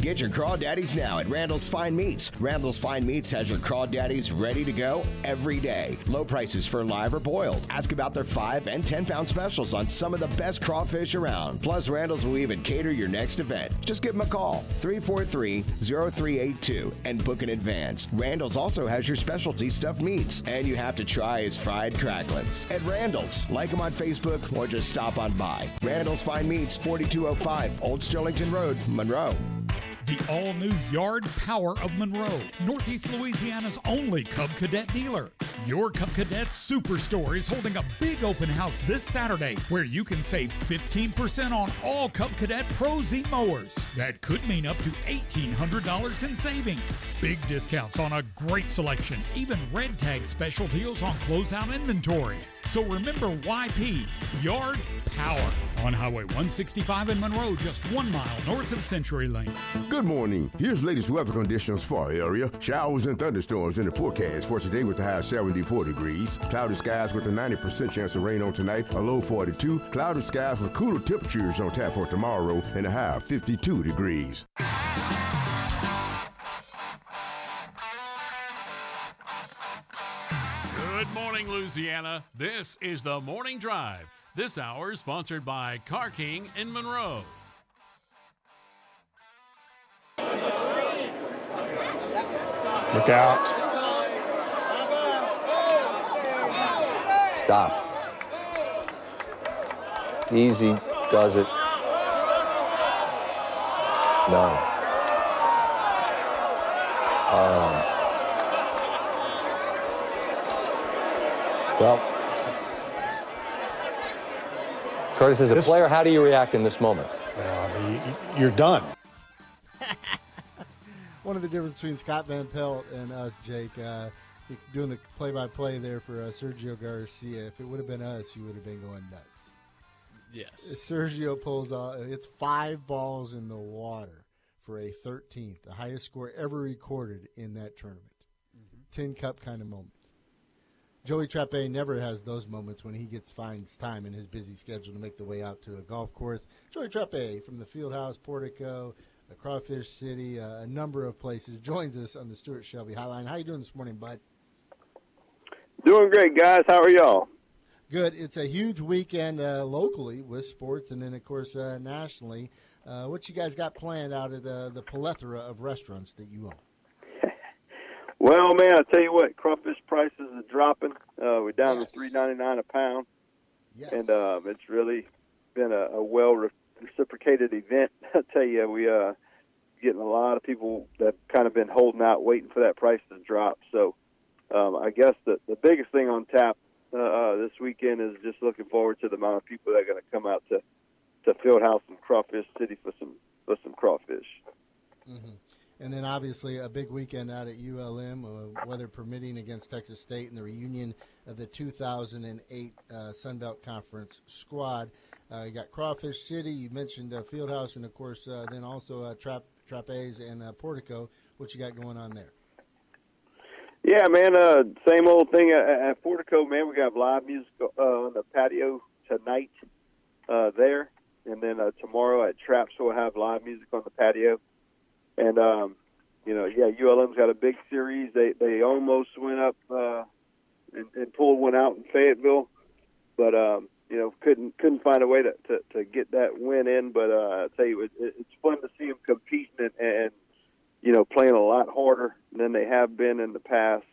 Get your crawdaddies now at Randall's Fine Meats. Randall's Fine Meats has your crawdaddies ready to go every day. Low prices for live or boiled. Ask about their 5 and 10 pound specials on some of the best crawfish around. Plus, Randall's will even cater your next event. Just give them a call 343 0382 and book in advance. Randall's also has your specialty stuffed meats, and you have to try his fried cracklins. At Randall's, like them on Facebook or just stop on by. Randall's Fine Meats, 4205 Old Sterlington Road, Monroe. The all new Yard Power of Monroe, Northeast Louisiana's only Cub Cadet dealer. Your Cub Cadet Superstore is holding a big open house this Saturday where you can save 15% on all Cub Cadet Pro Z mowers. That could mean up to $1,800 in savings. Big discounts on a great selection, even red tag special deals on closeout inventory. So remember YP, Yard Power, on Highway 165 in Monroe, just one mile north of Century Lane. Good morning. Here's latest weather conditions for our area. Showers and thunderstorms in the forecast for today with a high 74 degrees. Cloudy skies with a 90% chance of rain on tonight, a low 42. Cloudy skies with cooler temperatures on tap for tomorrow and a high of 52 degrees. Good morning, Louisiana. This is the Morning Drive. This hour is sponsored by Car King in Monroe. Look out. Stop. Easy does it. No. Um, well, Curtis, as a player, how do you react in this moment? You're done. One of the difference between Scott Van Pelt and us, Jake, uh, doing the play-by-play there for uh, Sergio Garcia. If it would have been us, you would have been going nuts. Yes. Sergio pulls off. It's five balls in the water for a 13th, the highest score ever recorded in that tournament. Tin cup kind of moment. Joey Trappe never has those moments when he gets finds time in his busy schedule to make the way out to a golf course. Joey Trappe from the Fieldhouse Portico, uh, Crawfish City, uh, a number of places, joins us on the Stuart Shelby Highline. How you doing this morning, bud? Doing great, guys. How are y'all? Good. It's a huge weekend uh, locally with sports, and then of course uh, nationally. Uh, what you guys got planned out at uh, the plethora of restaurants that you own? Well, man, I tell you what, crawfish prices are dropping. Uh, we're down to three ninety nine a pound, yes. and um, it's really been a, a well re- reciprocated event. I tell you, we uh getting a lot of people that kind of been holding out, waiting for that price to drop. So, um, I guess the the biggest thing on tap uh, uh, this weekend is just looking forward to the amount of people that are going to come out to to Fieldhouse and Crawfish City for some for some crawfish. Mm-hmm. And then obviously a big weekend out at ULM, uh, weather permitting, against Texas State in the reunion of the 2008 uh, Sun Belt Conference squad. Uh, you got Crawfish City. You mentioned uh, Fieldhouse, and of course, uh, then also uh, Trap Trapeze and uh, Portico. What you got going on there? Yeah, man. Uh, same old thing at, at Portico, man. We got live music uh, on the patio tonight uh, there, and then uh, tomorrow at Traps we'll have live music on the patio. And um, you know, yeah, ULM's got a big series. They they almost went up uh, and, and pulled one out in Fayetteville, but um, you know couldn't couldn't find a way to, to, to get that win in. But uh, I tell you, it, it's fun to see them competing and, and you know, playing a lot harder than they have been in the past,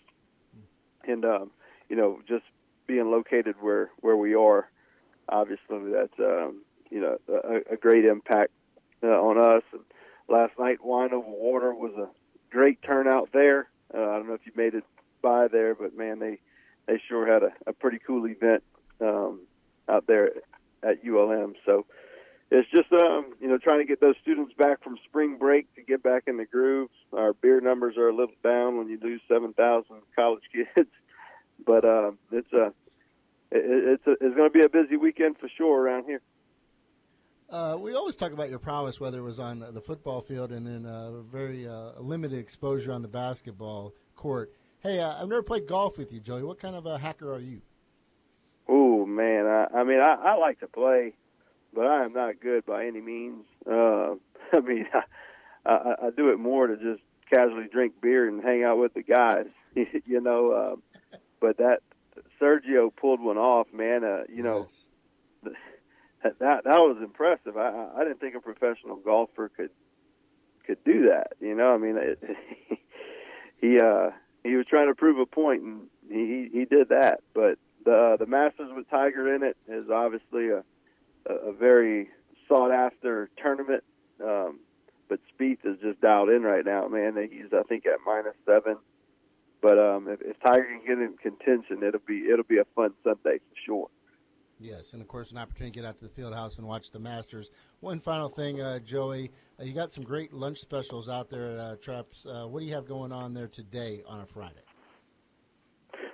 and um, you know, just being located where where we are, obviously that's um, you know a, a great impact uh, on us. And last night, Wine Over Water was a great turnout there. Uh, I don't know if you made it by there, but man, they they sure had a, a pretty cool event um, out there at ULM. So it's just um, you know trying to get those students back from spring break to get back in the groove. Our beer numbers are a little down when you lose seven thousand college kids, but uh, it's a it, it's a, it's going to be a busy weekend for sure around here. Uh, we always talk about your prowess, whether it was on the football field and then uh, very uh, limited exposure on the basketball court. Hey, uh, I've never played golf with you, Joey. What kind of a hacker are you? Oh man, I, I mean, I, I like to play, but I am not good by any means. Uh, I mean, I, I, I do it more to just casually drink beer and hang out with the guys, you know. Uh, but that Sergio pulled one off, man. Uh, you know, that that was impressive. I I didn't think a professional golfer could could do that. You know, I mean, it, he uh he was trying to prove a point, and he he did that. But the the Masters with Tiger in it is obviously a a, a very sought after tournament. Um, but Spieth is just dialed in right now, man. He's I think at minus seven. But um, if, if Tiger can get in contention, it'll be it'll be a fun Sunday for sure. Yes, and of course, an opportunity to get out to the field house and watch the Masters. One final thing, uh, Joey, uh, you got some great lunch specials out there at uh, Traps. Uh, what do you have going on there today on a Friday?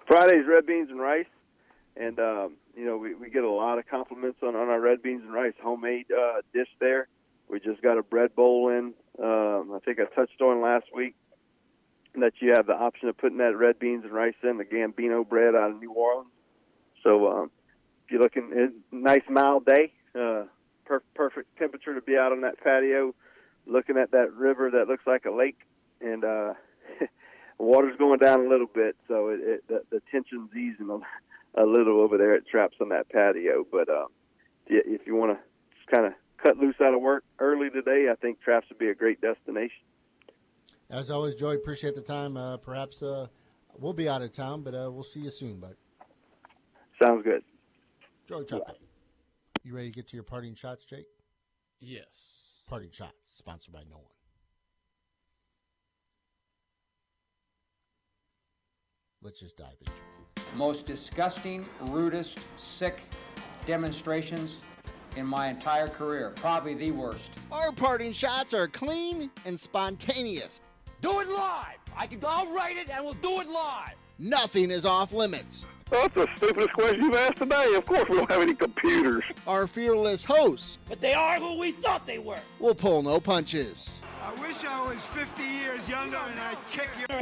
Friday's red beans and rice, and um, you know we, we get a lot of compliments on, on our red beans and rice homemade uh, dish there. We just got a bread bowl in. Um, I think I touched on last week that you have the option of putting that red beans and rice in the Gambino bread out of New Orleans. So um, you're looking, it's a nice mild day, uh, per- perfect temperature to be out on that patio, looking at that river that looks like a lake, and uh, water's going down a little bit, so it, it the, the tension's easing a, a little over there at Traps on that patio. But uh, if you want to just kind of cut loose out of work early today, I think Traps would be a great destination. As always, Joey, appreciate the time. Uh, perhaps uh, we'll be out of town, but uh, we'll see you soon, bud. Sounds good. Joey Choppy. You ready to get to your parting shots, Jake? Yes. Parting shots, sponsored by no one. Let's just dive into it. Most disgusting, rudest, sick demonstrations in my entire career. Probably the worst. Our parting shots are clean and spontaneous. Do it live. I can. I'll write it, and we'll do it live. Nothing is off limits. That's the stupidest question you've asked today. Of course, we don't have any computers. Our fearless hosts But they are who we thought they were. We'll pull no punches. I wish I was 50 years younger and I'd kick your.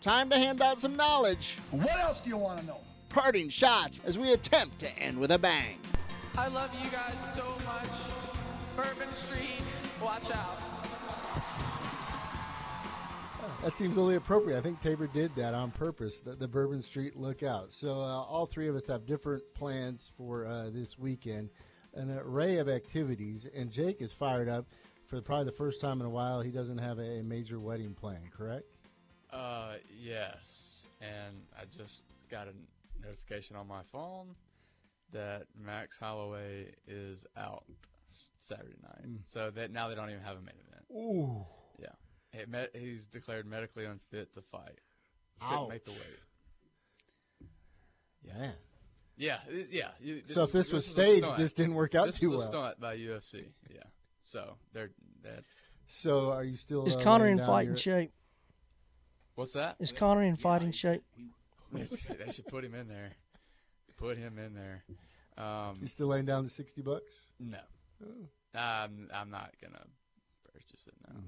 Time to hand out some knowledge. What else do you want to know? Parting shots as we attempt to end with a bang. I love you guys so much. Bourbon Street, watch out. That seems only appropriate. I think Tabor did that on purpose, the, the Bourbon Street Lookout. So uh, all three of us have different plans for uh, this weekend, an array of activities, and Jake is fired up for probably the first time in a while. He doesn't have a, major wedding plan, correct? Uh, yes. And I just got a notification on my phone that Max Holloway is out Saturday night. Mm. So that now they don't even have a main event. Ooh. Yeah. He met, he's declared medically unfit to fight. Couldn't make the weight. Yeah. Yeah, it- yeah. you- So if this was staged, this didn't work out this too was a well. stunt by UFC. Yeah. So they're that's. So are you still? Is uh, Conor in fighting your- shape? What's that? Is Conor in fighting shape? They should- they should put him in there. Put him in there. Um, You still laying down the sixty bucks? No. Oh. Um, I'm not gonna purchase it now.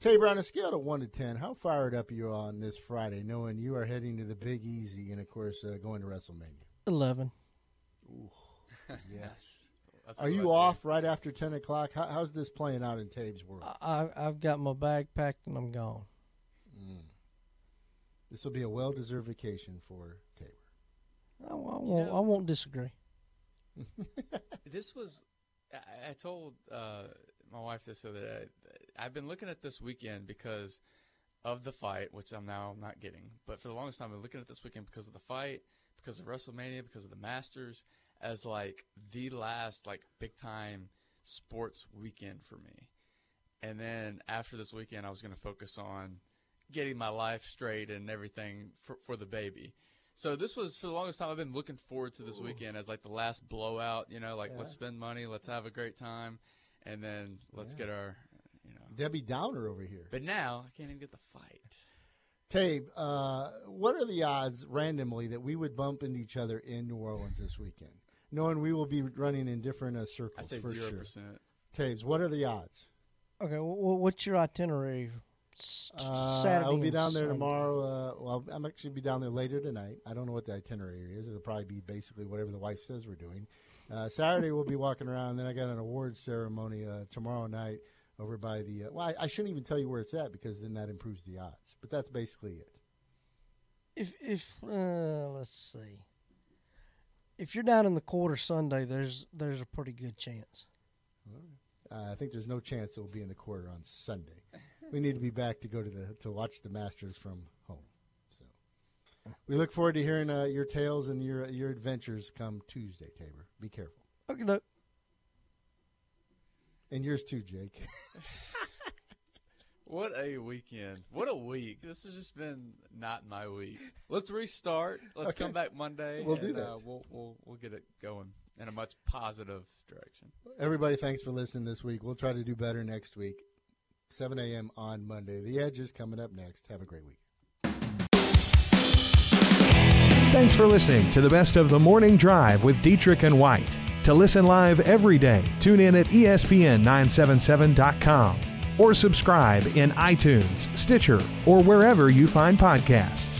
Tabor, on a scale of one to ten, how fired up are you on this Friday, knowing you are heading to the Big Easy and, of course, uh, going to WrestleMania? Eleven. Yes. Are you I off right after ten o'clock? How, how's this playing out in Tabe's world? I, I've got my bag packed and I'm gone. Mm. This will be a well-deserved vacation for Tabor. I, I won't. I won't disagree. This was. I, I told uh, my wife this the other day. I've been looking at this weekend because of the fight, which I'm now not getting. But for the longest time, I've been looking at this weekend because of the fight, because of WrestleMania, because of the Masters, as like the last like big time sports weekend for me. And then after this weekend, I was going to focus on getting my life straight and everything for, for the baby. So this was for the longest time. I've been looking forward to this Ooh. weekend as like the last blowout. You know, like Yeah. let's spend money, let's have a great time, and then let's Yeah. get our, you know. Debbie Downer over here. But now I can't even get the fight. Tabe, uh, what are the odds randomly that we would bump into each other in New Orleans this weekend, knowing we will be running in different uh, circles? I say for zero sure. percent. Taves, what are the odds? Okay, wh- wh- what's your itinerary? S- t- Uh, Saturday. I'll be and down there Sunday? tomorrow. Uh, well, I'm actually be down there later tonight. I don't know what the itinerary is. It'll probably be basically whatever the wife says we're doing. Uh, Saturday we'll be walking around. Then I got an awards ceremony uh, tomorrow night over by the. Uh, well, I, I shouldn't even tell you where it's at because then that improves the odds. But that's basically it. If if uh, let's see, if you're down in the quarter Sunday, there's there's a pretty good chance. Uh, I think there's no chance it will be in the quarter on Sunday. We need to be back to go to the to watch the Masters from home. So we look forward to hearing uh, your tales and your your adventures come Tuesday, Tabor. Be careful. Okay, look. And yours too, Jake. What a weekend! What a week! This has just been not my week. Let's restart. Let's Okay. come back Monday. We'll do that. Uh, we'll we'll we'll get it going in a much positive direction. Everybody, thanks for listening this week. We'll try to do better next week. 7 a.m. on Monday. The Edge is coming up next. Have a great week. Thanks for listening to the best of the morning drive with Dietrich and White. To listen live every day, tune in at E ESPN977.com or subscribe in iTunes, Stitcher, or wherever you find podcasts.